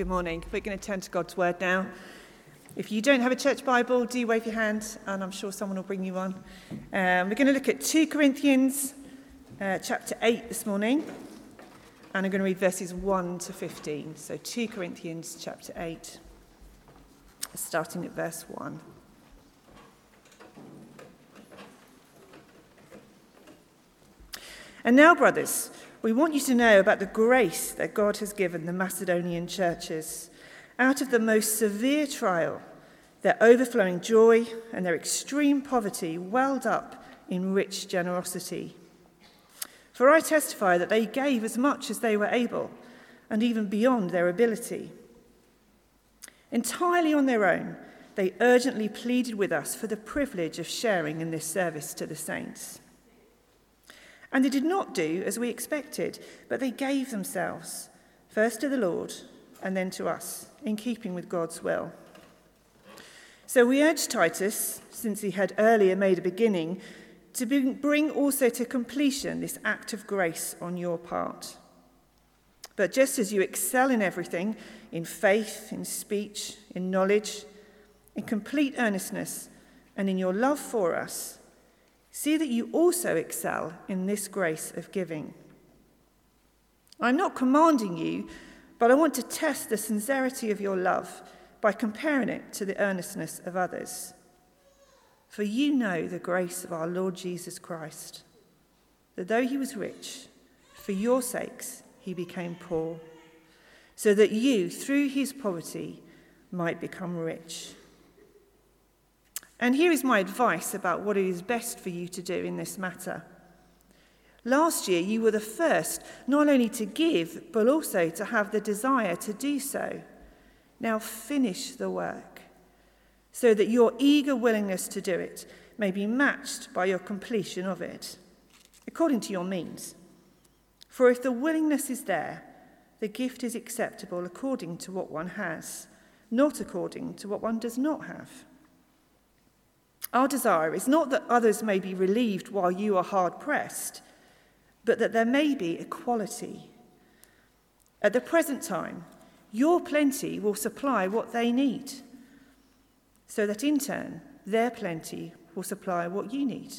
Good morning. We're going to turn to God's Word now. If you don't have a church Bible, do wave your hand, and I'm sure someone will bring you one. Um, we're going to look at 2 Corinthians uh, chapter 8 this morning, and I'm going to read verses 1 to 15. So 2 Corinthians chapter 8, starting at verse 1. And now, brothers, we want you to know about the grace that God has given the Macedonian churches. Out of the most severe trial, their overflowing joy and their extreme poverty welled up in rich generosity. For I testify that they gave as much as they were able, and even beyond their ability. Entirely on their own, they urgently pleaded with us for the privilege of sharing in this service to the saints. And they did not do as we expected, but they gave themselves, first to the Lord and then to us, in keeping with God's will. So we urge Titus, since he had earlier made a beginning, to bring also to completion this act of grace on your part. But just as you excel in everything, in faith, in speech, in knowledge, in complete earnestness, and in your love for us, See that you also excel in this grace of giving. I'm not commanding you, but I want to test the sincerity of your love by comparing it to the earnestness of others. For you know the grace of our Lord Jesus Christ, that though he was rich, for your sakes he became poor, so that you, through his poverty, might become rich. And here is my advice about what it is best for you to do in this matter. Last year, you were the first not only to give, but also to have the desire to do so. Now finish the work so that your eager willingness to do it may be matched by your completion of it, according to your means. For if the willingness is there, the gift is acceptable according to what one has, not according to what one does not have. Our desire is not that others may be relieved while you are hard pressed, but that there may be equality. At the present time, your plenty will supply what they need, so that in turn, their plenty will supply what you need.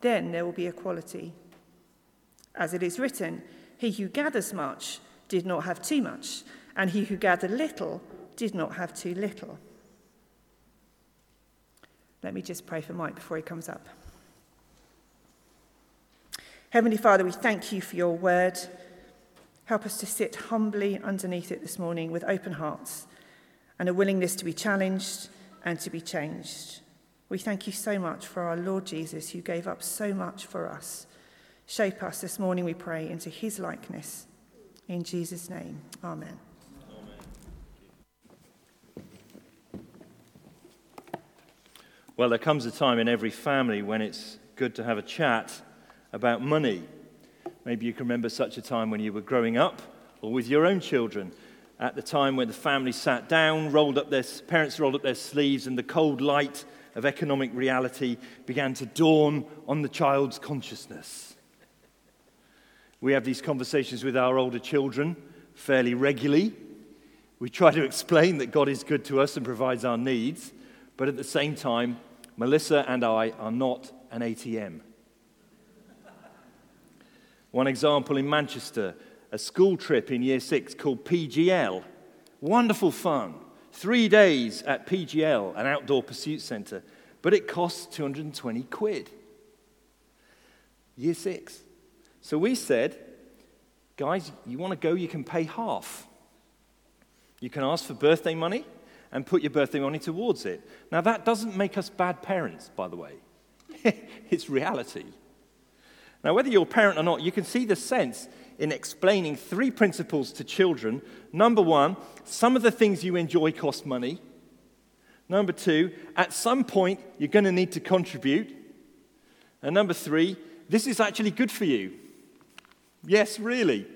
Then there will be equality. As it is written, he who gathers much did not have too much, and he who gathered little did not have too little. Let me just pray for Mike before he comes up. Heavenly Father, we thank you for your word. Help us to sit humbly underneath it this morning with open hearts and a willingness to be challenged and to be changed. We thank you so much for our Lord Jesus, who gave up so much for us. Shape us this morning, we pray, into his likeness. In Jesus' name, amen. Well, there comes a time in every family when it's good to have a chat about money. Maybe you can remember such a time when you were growing up or with your own children at the time when the family sat down, rolled up their parents rolled up their sleeves and the cold light of economic reality began to dawn on the child's consciousness. We have these conversations with our older children fairly regularly. We try to explain that God is good to us and provides our needs. But at the same time, Melissa and I are not an ATM. One example in Manchester, a school trip in year six called PGL. Wonderful fun. Three days at PGL, an outdoor pursuit centre, but it costs 220 quid. Year six. So we said, guys, you want to go, you can pay half. You can ask for birthday money, and put your birthday money towards it. Now, that doesn't make us bad parents, by the way. it's reality. Now, whether you're a parent or not, you can see the sense in explaining three principles to children. Number one, some of the things you enjoy cost money. Number two, at some point, you're going to need to contribute. And number three, this is actually good for you. Yes, really.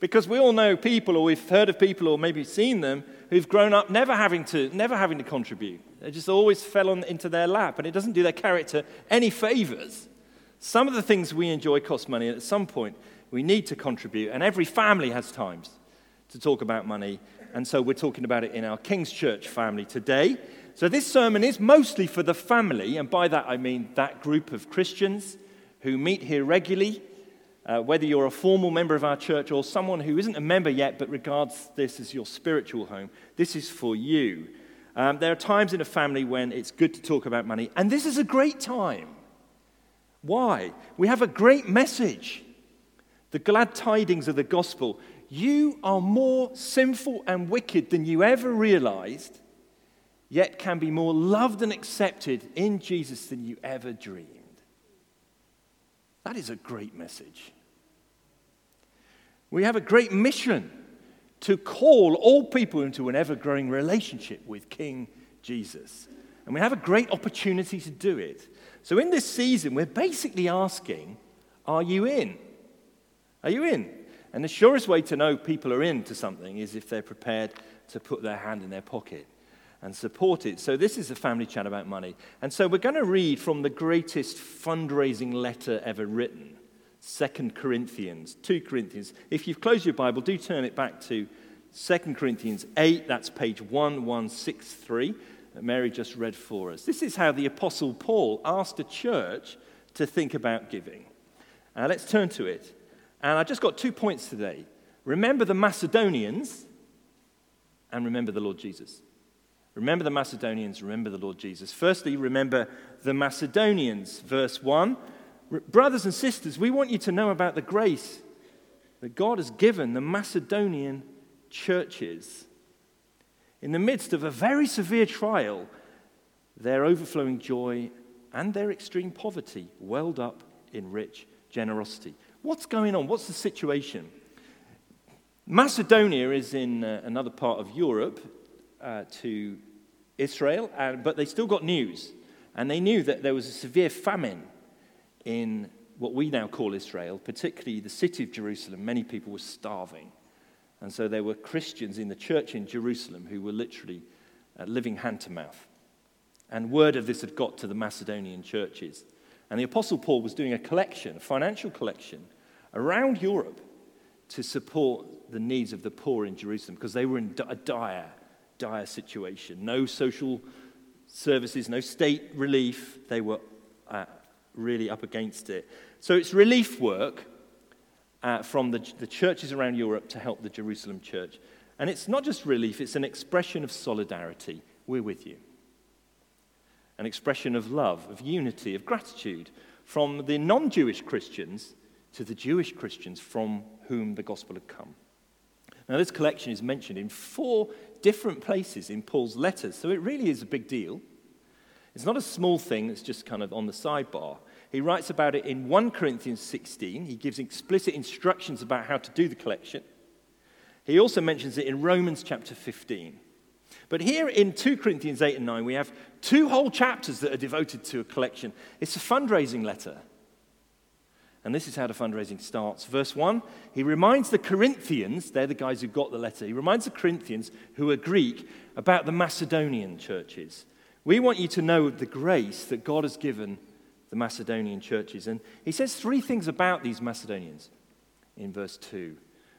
Because we all know people, or we've heard of people, or maybe seen them, who've grown up never having to, never having to contribute. They just always fell on, into their lap, and it doesn't do their character any favors. Some of the things we enjoy cost money, and at some point, we need to contribute. And every family has times to talk about money, and so we're talking about it in our King's Church family today. So this sermon is mostly for the family, and by that I mean that group of Christians who meet here regularly, uh, whether you're a formal member of our church or someone who isn't a member yet but regards this as your spiritual home. This is for you. Um, there are times in a family when it's good to talk about money, and this is a great time. Why? We have a great message the glad tidings of the gospel. You are more sinful and wicked than you ever realized, yet can be more loved and accepted in Jesus than you ever dreamed. That is a great message. We have a great mission to call all people into an ever growing relationship with King Jesus. And we have a great opportunity to do it. So, in this season, we're basically asking, Are you in? Are you in? And the surest way to know people are in to something is if they're prepared to put their hand in their pocket and support it. So, this is a family chat about money. And so, we're going to read from the greatest fundraising letter ever written Second Corinthians, 2 Corinthians. If you've closed your Bible, do turn it back to Second Corinthians 8. That's page 1163 that Mary just read for us. This is how the Apostle Paul asked a church to think about giving. Uh, let's turn to it. And I just got two points today. Remember the Macedonians and remember the Lord Jesus. Remember the Macedonians, remember the Lord Jesus. Firstly, remember the Macedonians. Verse 1 Brothers and sisters, we want you to know about the grace that God has given the Macedonian churches. In the midst of a very severe trial, their overflowing joy and their extreme poverty welled up in rich generosity. What's going on? What's the situation? Macedonia is in uh, another part of Europe uh, to Israel, uh, but they still got news. And they knew that there was a severe famine in what we now call Israel, particularly the city of Jerusalem, many people were starving. And so there were Christians in the church in Jerusalem who were literally uh, living hand to mouth. And word of this had got to the Macedonian churches. And the Apostle Paul was doing a collection, a financial collection, around Europe to support the needs of the poor in Jerusalem because they were in a dire, dire situation. No social services, no state relief. They were uh, really up against it. So it's relief work uh, from the, the churches around Europe to help the Jerusalem church. And it's not just relief, it's an expression of solidarity. We're with you. An expression of love, of unity, of gratitude from the non Jewish Christians to the Jewish Christians from whom the gospel had come. Now, this collection is mentioned in four different places in Paul's letters, so it really is a big deal. It's not a small thing that's just kind of on the sidebar. He writes about it in 1 Corinthians 16. He gives explicit instructions about how to do the collection. He also mentions it in Romans chapter 15. But here in 2 Corinthians 8 and 9, we have two whole chapters that are devoted to a collection. It's a fundraising letter. And this is how the fundraising starts. Verse 1 he reminds the Corinthians, they're the guys who got the letter, he reminds the Corinthians, who are Greek, about the Macedonian churches. We want you to know the grace that God has given the Macedonian churches. And he says three things about these Macedonians in verse 2.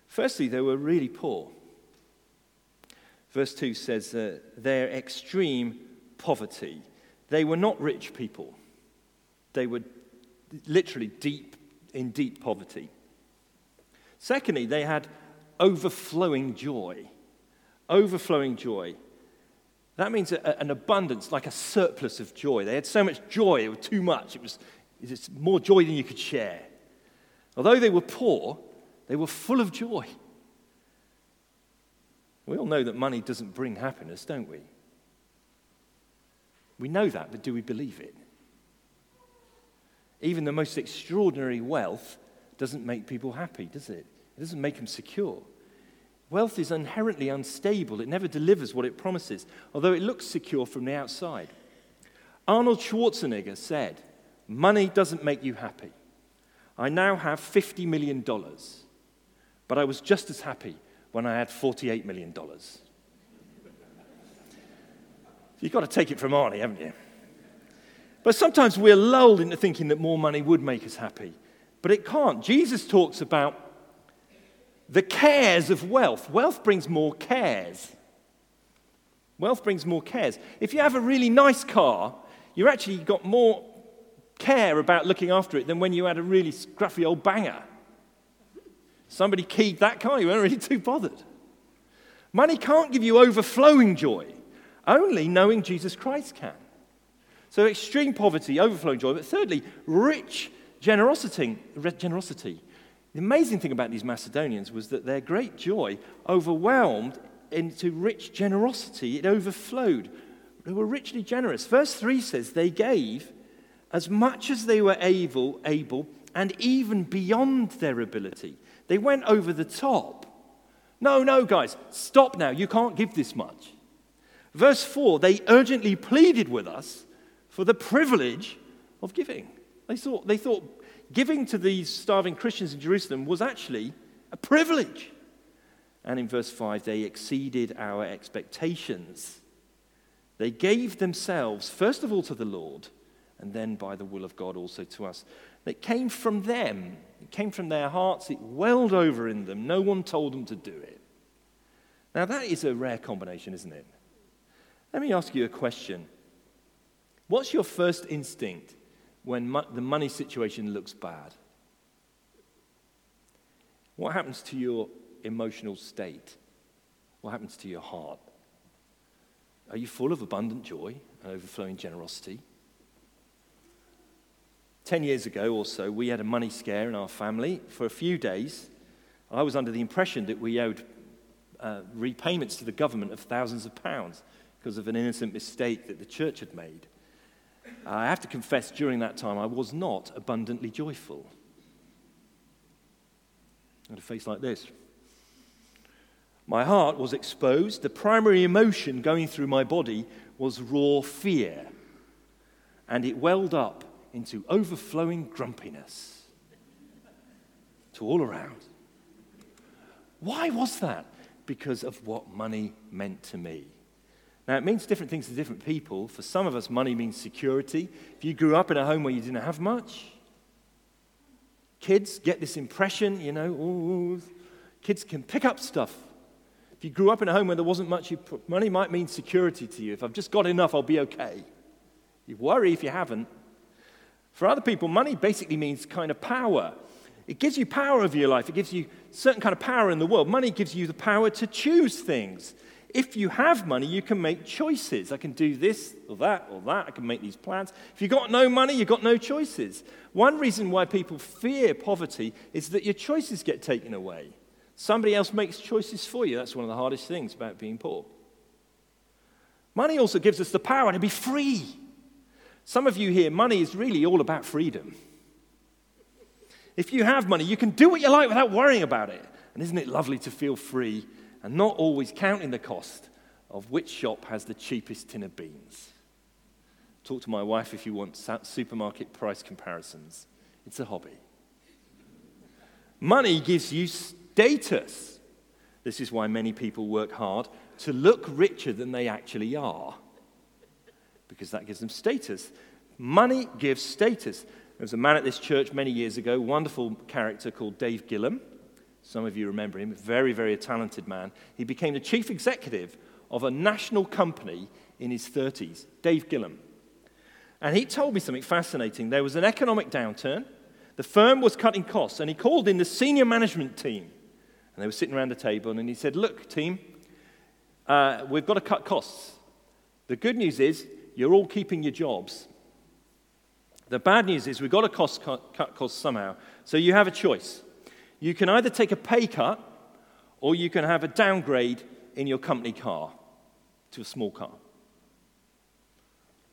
Firstly, they were really poor. Verse 2 says uh, their extreme poverty. They were not rich people, they were literally deep in deep poverty. Secondly, they had overflowing joy. Overflowing joy. That means a, an abundance, like a surplus of joy. They had so much joy, it was too much. It was, it was more joy than you could share. Although they were poor, they were full of joy. We all know that money doesn't bring happiness, don't we? We know that, but do we believe it? Even the most extraordinary wealth doesn't make people happy, does it? It doesn't make them secure. Wealth is inherently unstable. It never delivers what it promises, although it looks secure from the outside. Arnold Schwarzenegger said, Money doesn't make you happy. I now have $50 million, but I was just as happy when I had $48 million. You've got to take it from Arnie, haven't you? But sometimes we're lulled into thinking that more money would make us happy, but it can't. Jesus talks about the cares of wealth. Wealth brings more cares. Wealth brings more cares. If you have a really nice car, you actually got more care about looking after it than when you had a really scruffy old banger. Somebody keyed that car, you weren't really too bothered. Money can't give you overflowing joy, only knowing Jesus Christ can. So, extreme poverty, overflowing joy, but thirdly, rich generosity. generosity. The amazing thing about these Macedonians was that their great joy overwhelmed into rich generosity. It overflowed. They were richly generous. Verse 3 says they gave as much as they were able, able and even beyond their ability. They went over the top. No, no, guys, stop now. You can't give this much. Verse 4 they urgently pleaded with us for the privilege of giving. They thought, they thought giving to these starving Christians in Jerusalem was actually a privilege. And in verse 5, they exceeded our expectations. They gave themselves, first of all, to the Lord, and then by the will of God also to us. It came from them, it came from their hearts, it welled over in them. No one told them to do it. Now, that is a rare combination, isn't it? Let me ask you a question. What's your first instinct when mo- the money situation looks bad? What happens to your emotional state? What happens to your heart? Are you full of abundant joy and overflowing generosity? Ten years ago or so, we had a money scare in our family. For a few days, I was under the impression that we owed uh, repayments to the government of thousands of pounds because of an innocent mistake that the church had made. Uh, I have to confess, during that time, I was not abundantly joyful. I had a face like this. My heart was exposed. The primary emotion going through my body was raw fear, and it welled up into overflowing grumpiness to all around. Why was that? Because of what money meant to me. Now, it means different things to different people. For some of us, money means security. If you grew up in a home where you didn't have much, kids get this impression, you know, ooh, kids can pick up stuff. If you grew up in a home where there wasn't much, money might mean security to you. If I've just got enough, I'll be okay. You worry if you haven't. For other people, money basically means kind of power. It gives you power over your life. It gives you certain kind of power in the world. Money gives you the power to choose things. If you have money, you can make choices. I can do this or that or that. I can make these plans. If you've got no money, you've got no choices. One reason why people fear poverty is that your choices get taken away. Somebody else makes choices for you. That's one of the hardest things about being poor. Money also gives us the power to be free. Some of you here, money is really all about freedom. If you have money, you can do what you like without worrying about it. And isn't it lovely to feel free and not always counting the cost of which shop has the cheapest tin of beans. Talk to my wife if you want supermarket price comparisons. It's a hobby. Money gives you status. This is why many people work hard to look richer than they actually are, because that gives them status. Money gives status. There was a man at this church many years ago, wonderful character called Dave Gillam. Some of you remember him, very, very talented man. He became the chief executive of a national company in his 30s, Dave Gillam. And he told me something fascinating. There was an economic downturn, the firm was cutting costs, and he called in the senior management team. And they were sitting around the table, and he said, Look, team, uh, we've got to cut costs. The good news is you're all keeping your jobs. The bad news is we've got to cost, cut, cut costs somehow. So you have a choice. You can either take a pay cut or you can have a downgrade in your company car to a small car.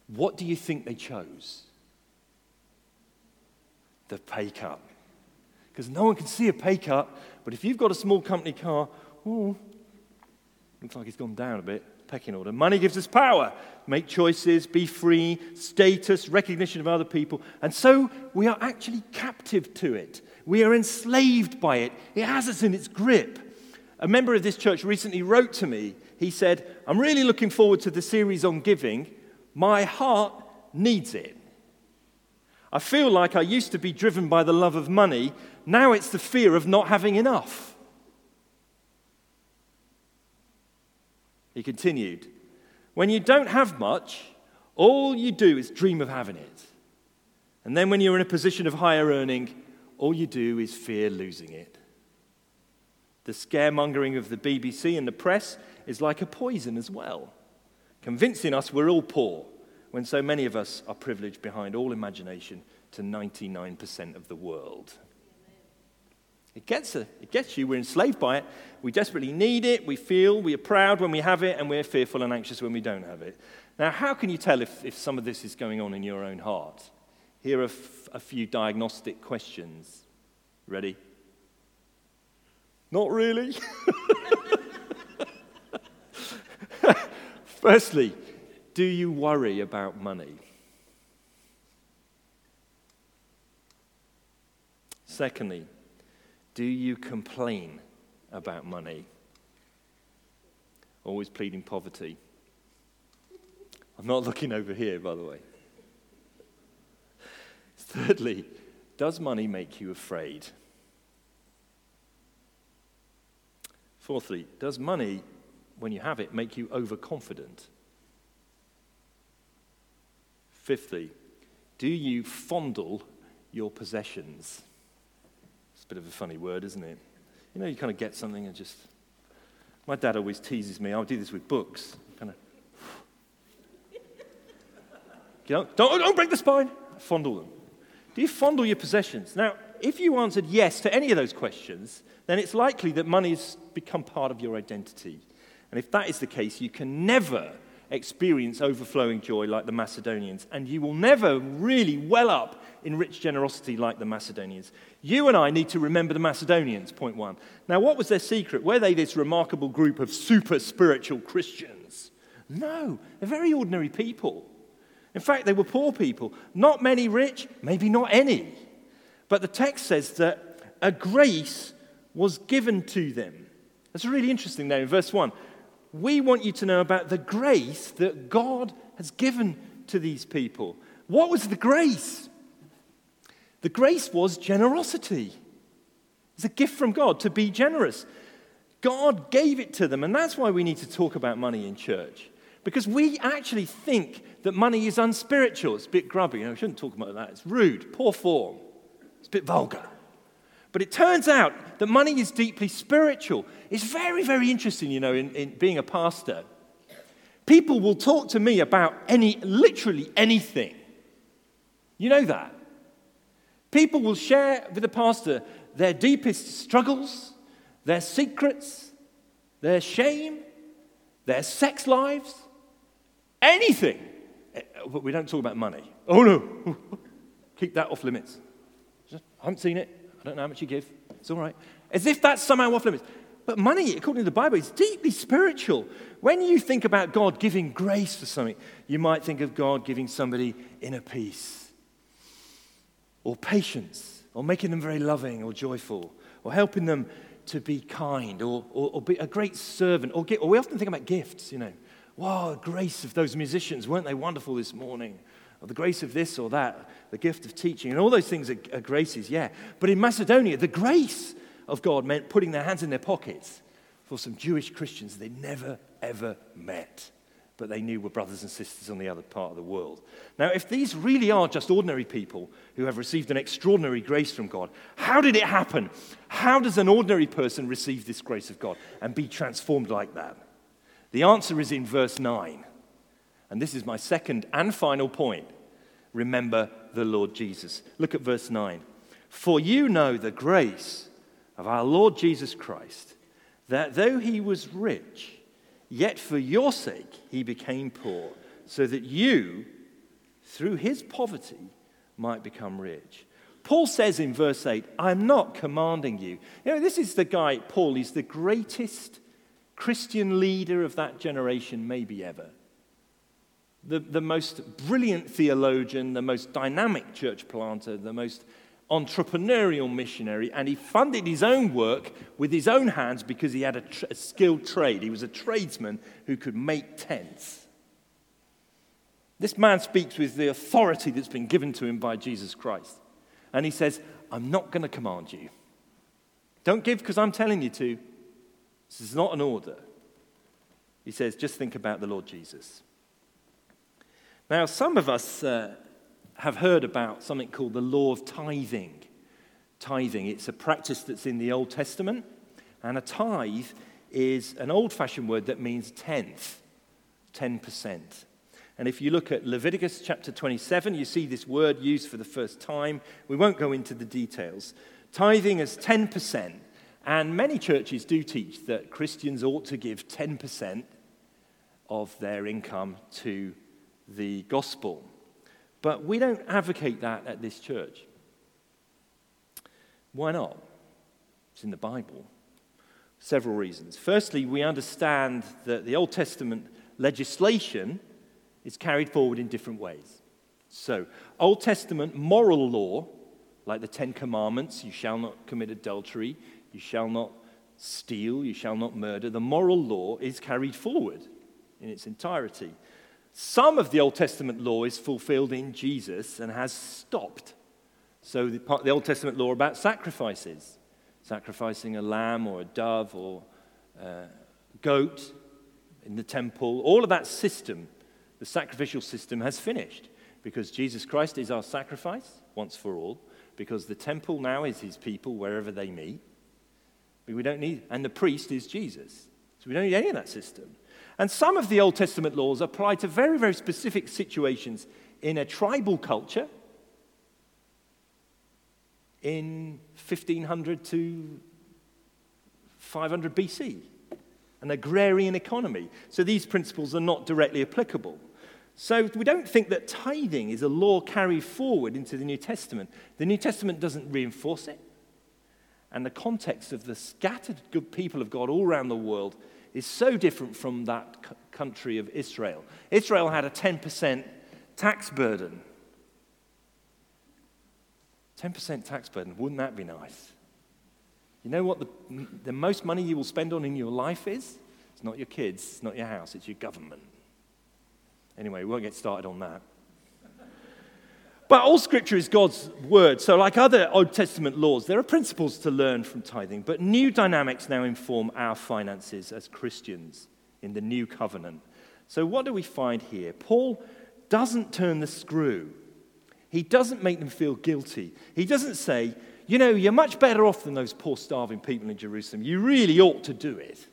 What do you think they chose? The pay cut. Because no one can see a pay cut, but if you've got a small company car, oh, looks like it's gone down a bit pecking order. Money gives us power, make choices, be free, status, recognition of other people. And so we are actually captive to it. We are enslaved by it, it has us in its grip. A member of this church recently wrote to me. He said, I'm really looking forward to the series on giving. My heart needs it. I feel like I used to be driven by the love of money. Now it's the fear of not having enough. He continued, When you don't have much, all you do is dream of having it. And then when you're in a position of higher earning, all you do is fear losing it. The scaremongering of the BBC and the press is like a poison as well, convincing us we're all poor when so many of us are privileged behind all imagination to 99% of the world. It gets, a, it gets you. We're enslaved by it. We desperately need it. We feel we are proud when we have it, and we're fearful and anxious when we don't have it. Now, how can you tell if, if some of this is going on in your own heart? Here are f- a few diagnostic questions. Ready? Not really. Firstly, do you worry about money? Secondly, do you complain about money? Always pleading poverty. I'm not looking over here, by the way. Thirdly, does money make you afraid? Fourthly, does money, when you have it, make you overconfident? Fifthly, do you fondle your possessions? It's a bit of a funny word, isn't it? You know, you kind of get something and just. My dad always teases me. I'll do this with books. Kind of. Don't, don't break the spine. Fondle them. Do you fondle your possessions? Now, if you answered yes to any of those questions, then it's likely that money's become part of your identity. And if that is the case, you can never experience overflowing joy like the Macedonians, and you will never really well up in rich generosity like the Macedonians. You and I need to remember the Macedonians, point one. Now, what was their secret? Were they this remarkable group of super spiritual Christians? No, they're very ordinary people. In fact, they were poor people. Not many rich, maybe not any. But the text says that a grace was given to them. That's really interesting there in verse 1 we want you to know about the grace that God has given to these people. What was the grace? The grace was generosity. It's a gift from God to be generous. God gave it to them, and that's why we need to talk about money in church. Because we actually think that money is unspiritual. It's a bit grubby. You know, we shouldn't talk about that. It's rude, poor form. It's a bit vulgar. But it turns out that money is deeply spiritual. It's very, very interesting, you know, in, in being a pastor. People will talk to me about any, literally anything. You know that. People will share with the pastor their deepest struggles, their secrets, their shame, their sex lives, anything. But we don't talk about money. Oh no, keep that off limits. I haven't seen it. I don't know how much you give. It's all right. As if that's somehow off limits. But money, according to the Bible, is deeply spiritual. When you think about God giving grace for something, you might think of God giving somebody inner peace, or patience, or making them very loving or joyful, or helping them to be kind, or, or, or be a great servant. Or, or we often think about gifts, you know. Wow, the grace of those musicians, weren't they wonderful this morning? or the grace of this or that, the gift of teaching, and all those things are, are graces, yeah. But in Macedonia, the grace of God meant putting their hands in their pockets for some Jewish Christians they never, ever met, but they knew were brothers and sisters on the other part of the world. Now, if these really are just ordinary people who have received an extraordinary grace from God, how did it happen? How does an ordinary person receive this grace of God and be transformed like that? The answer is in verse 9. And this is my second and final point. Remember the Lord Jesus. Look at verse 9. For you know the grace of our Lord Jesus Christ, that though he was rich, yet for your sake he became poor, so that you, through his poverty, might become rich. Paul says in verse 8, I'm not commanding you. You know, this is the guy, Paul, he's the greatest Christian leader of that generation, maybe ever the, the most brilliant theologian, the most dynamic church planter, the most entrepreneurial missionary, and he funded his own work with his own hands because he had a, a skilled trade. He was a tradesman who could make tents. This man speaks with the authority that's been given to him by Jesus Christ. And he says, I'm not going to command you. Don't give because I'm telling you to. This is not an order. He says, just think about the Lord Jesus. Now, some of us uh, have heard about something called the law of tithing. Tithing, it's a practice that's in the Old Testament, and a tithe is an old fashioned word that means tenth, 10%. And if you look at Leviticus chapter 27, you see this word used for the first time. We won't go into the details. Tithing is 10%, and many churches do teach that Christians ought to give 10% of their income to the gospel. But we don't advocate that at this church. Why not? It's in the Bible. Several reasons. Firstly, we understand that the Old Testament legislation is carried forward in different ways. So, Old Testament moral law, like the Ten Commandments you shall not commit adultery, you shall not steal, you shall not murder, the moral law is carried forward in its entirety. Some of the Old Testament law is fulfilled in Jesus and has stopped. So, the, part, the Old Testament law about sacrifices, sacrificing a lamb or a dove or a goat in the temple, all of that system, the sacrificial system, has finished because Jesus Christ is our sacrifice once for all, because the temple now is his people wherever they meet. We don't need, and the priest is Jesus. So we don't need any of that system. And some of the Old Testament laws apply to very, very specific situations in a tribal culture in 1500 to 500 BC, an agrarian economy. So these principles are not directly applicable. So we don't think that tithing is a law carried forward into the New Testament. The New Testament doesn't reinforce it. And the context of the scattered good people of God all around the world is so different from that c- country of Israel. Israel had a 10% tax burden. 10% tax burden, wouldn't that be nice? You know what the, the most money you will spend on in your life is? It's not your kids, it's not your house, it's your government. Anyway, we won't get started on that. But all scripture is God's word. So, like other Old Testament laws, there are principles to learn from tithing. But new dynamics now inform our finances as Christians in the new covenant. So, what do we find here? Paul doesn't turn the screw, he doesn't make them feel guilty. He doesn't say, you know, you're much better off than those poor starving people in Jerusalem. You really ought to do it.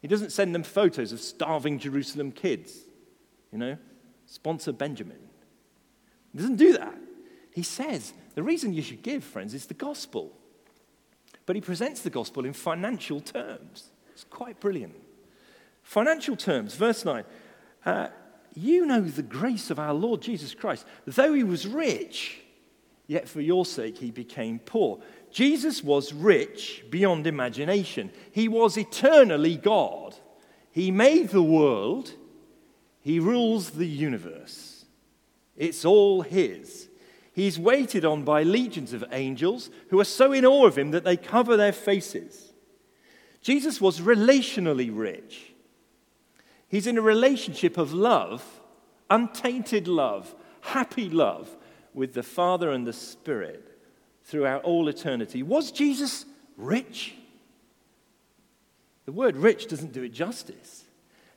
He doesn't send them photos of starving Jerusalem kids. You know, sponsor Benjamin. He doesn't do that. He says the reason you should give, friends, is the gospel. But he presents the gospel in financial terms. It's quite brilliant. Financial terms, verse 9. Uh, you know the grace of our Lord Jesus Christ. Though he was rich, yet for your sake he became poor. Jesus was rich beyond imagination. He was eternally God. He made the world, he rules the universe. It's all His. He's waited on by legions of angels who are so in awe of Him that they cover their faces. Jesus was relationally rich. He's in a relationship of love, untainted love, happy love with the Father and the Spirit throughout all eternity. Was Jesus rich? The word rich doesn't do it justice.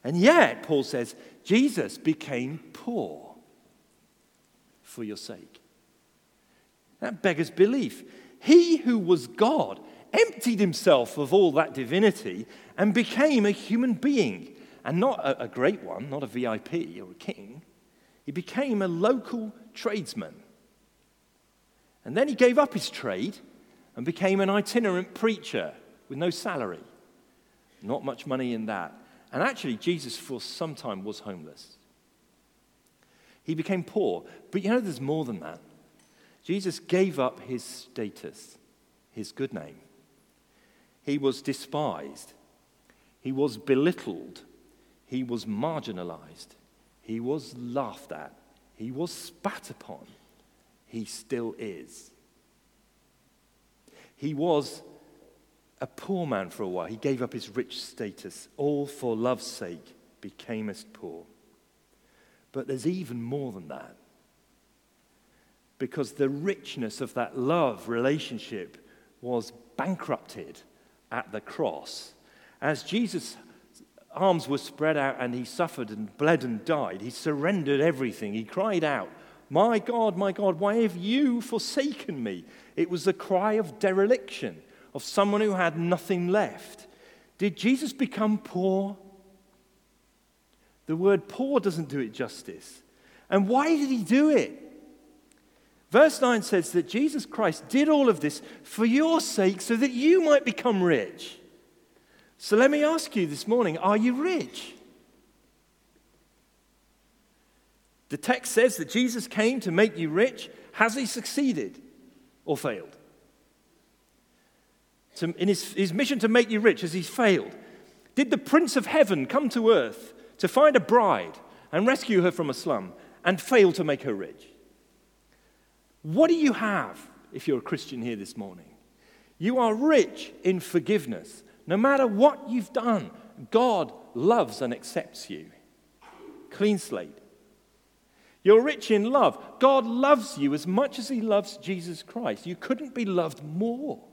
And yet, Paul says, Jesus became poor for your sake. That beggars belief. He who was God emptied himself of all that divinity and became a human being. And not a, a great one, not a VIP or a king. He became a local tradesman. And then he gave up his trade and became an itinerant preacher with no salary. Not much money in that. And actually, Jesus, for some time, was homeless. He became poor. But you know, there's more than that. Jesus gave up his status, his good name. He was despised. He was belittled. He was marginalized. He was laughed at. He was spat upon. He still is. He was a poor man for a while. He gave up his rich status, all for love's sake, became as poor. But there's even more than that. Because the richness of that love relationship was bankrupted at the cross. As Jesus arms were spread out and he suffered and bled and died. He surrendered everything. He cried out, My God, my God, why have you forsaken me? It was the cry of dereliction, of someone who had nothing left. Did Jesus become poor? The word poor doesn't do it justice. And why did he do it? Verse 9 says that Jesus Christ did all of this for your sake so that you might become rich. So let me ask you this morning are you rich? The text says that Jesus came to make you rich. Has he succeeded or failed? In his, his mission to make you rich, has he failed? Did the Prince of Heaven come to earth to find a bride and rescue her from a slum and fail to make her rich? What do you have if you're a Christian here this morning? You are rich in forgiveness. No matter what you've done, God loves and accepts you. Clean slate. You're rich in love. God loves you as much as He loves Jesus Christ. You couldn't be loved more.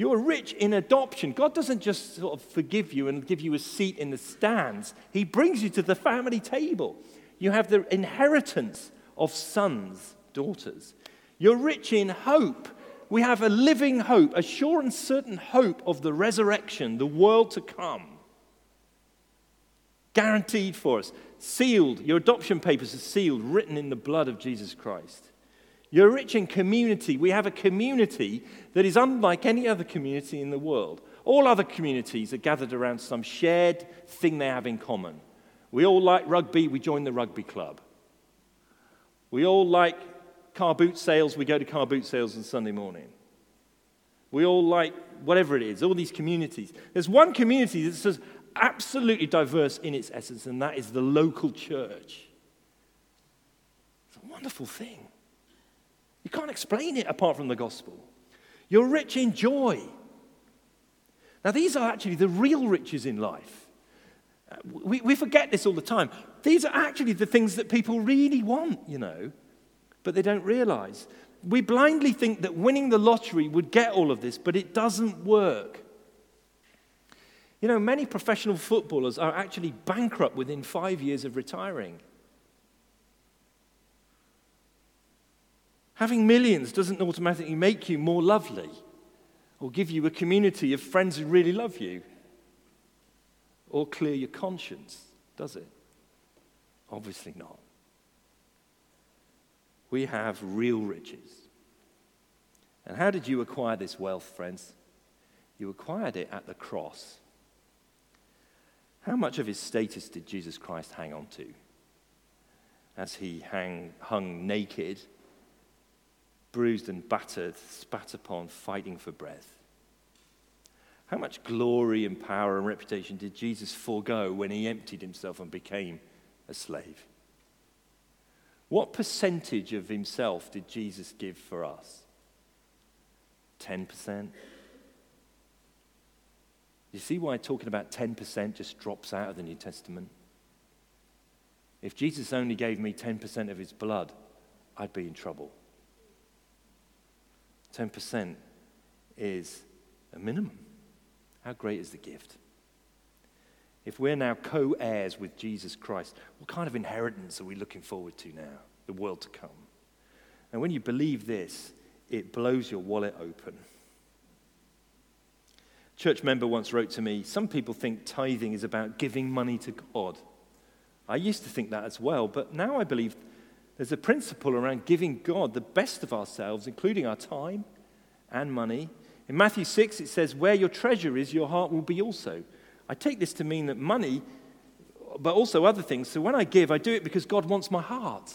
You're rich in adoption. God doesn't just sort of forgive you and give you a seat in the stands, He brings you to the family table. You have the inheritance of sons, daughters. You're rich in hope we have a living hope, a sure and certain hope of the resurrection, the world to come. Guaranteed for us, sealed. Your adoption papers are sealed, written in the blood of Jesus Christ. You're rich in community. We have a community that is unlike any other community in the world. All other communities are gathered around some shared thing they have in common. We all like rugby, we join the rugby club. We all like car boot sales, we go to car boot sales on Sunday morning. We all like whatever it is, all these communities. There's one community that's absolutely diverse in its essence, and that is the local church. It's a wonderful thing. You can't explain it apart from the gospel. You're rich in joy. Now, these are actually the real riches in life. Uh, we, we forget this all the time. These are actually the things that people really want, you know but they don't realize. We blindly think that winning the lottery would get all of this, but it doesn't work. You know, many professional footballers are actually bankrupt within five years of retiring. Having millions doesn't automatically make you more lovely or give you a community of friends who really love you or clear your conscience, does it? Obviously not we have real riches. And how did you acquire this wealth, friends? You acquired it at the cross. How much of his status did Jesus Christ hang on to as he hang, hung naked, bruised and battered, spat upon, fighting for breath? How much glory and power and reputation did Jesus forego when he emptied himself and became a slave? What percentage of himself did Jesus give for us? 10%? You see why talking about 10% just drops out of the New Testament? If Jesus only gave me 10% of his blood, I'd be in trouble. 10% is a minimum. How great is the gift? if we're now co heirs with Jesus Christ, what kind of inheritance are we looking forward to now? The world to come. And when you believe this, it blows your wallet open. Church member once wrote to me Some people think tithing is about giving money to God. I used to think that as well, but now I believe there's a principle around giving God the best of ourselves, including our time and money. In Matthew 6, it says, Where your treasure is, your heart will be also. I take this to mean that money, but also other things. So when I give, I do it because God wants my heart.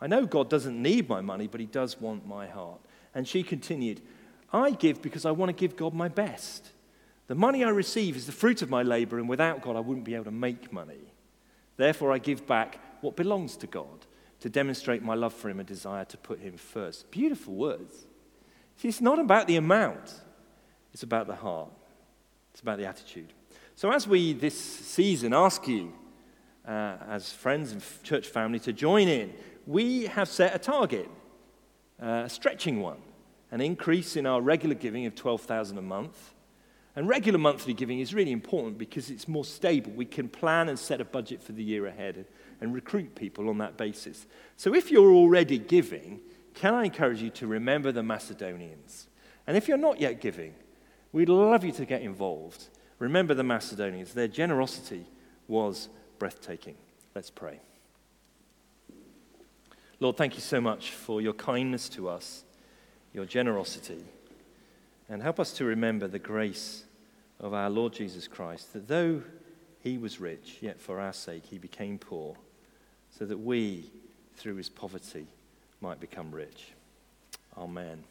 I know God doesn't need my money, but He does want my heart. And she continued, I give because I want to give God my best. The money I receive is the fruit of my labor, and without God, I wouldn't be able to make money. Therefore, I give back what belongs to God to demonstrate my love for Him and desire to put Him first. Beautiful words. See, it's not about the amount, it's about the heart, it's about the attitude. So, as we this season ask you, uh, as friends and church family, to join in, we have set a target, uh, a stretching one, an increase in our regular giving of 12,000 a month. And regular monthly giving is really important because it's more stable. We can plan and set a budget for the year ahead and recruit people on that basis. So if you're already giving, can I encourage you to remember the Macedonians? And if you're not yet giving, we'd love you to get involved. Remember the Macedonians. Their generosity was breathtaking. Let's pray. Lord, thank you so much for your kindness to us, your generosity. And help us to remember the grace of our Lord Jesus Christ, that though he was rich, yet for our sake he became poor, so that we, through his poverty, might become rich. Amen.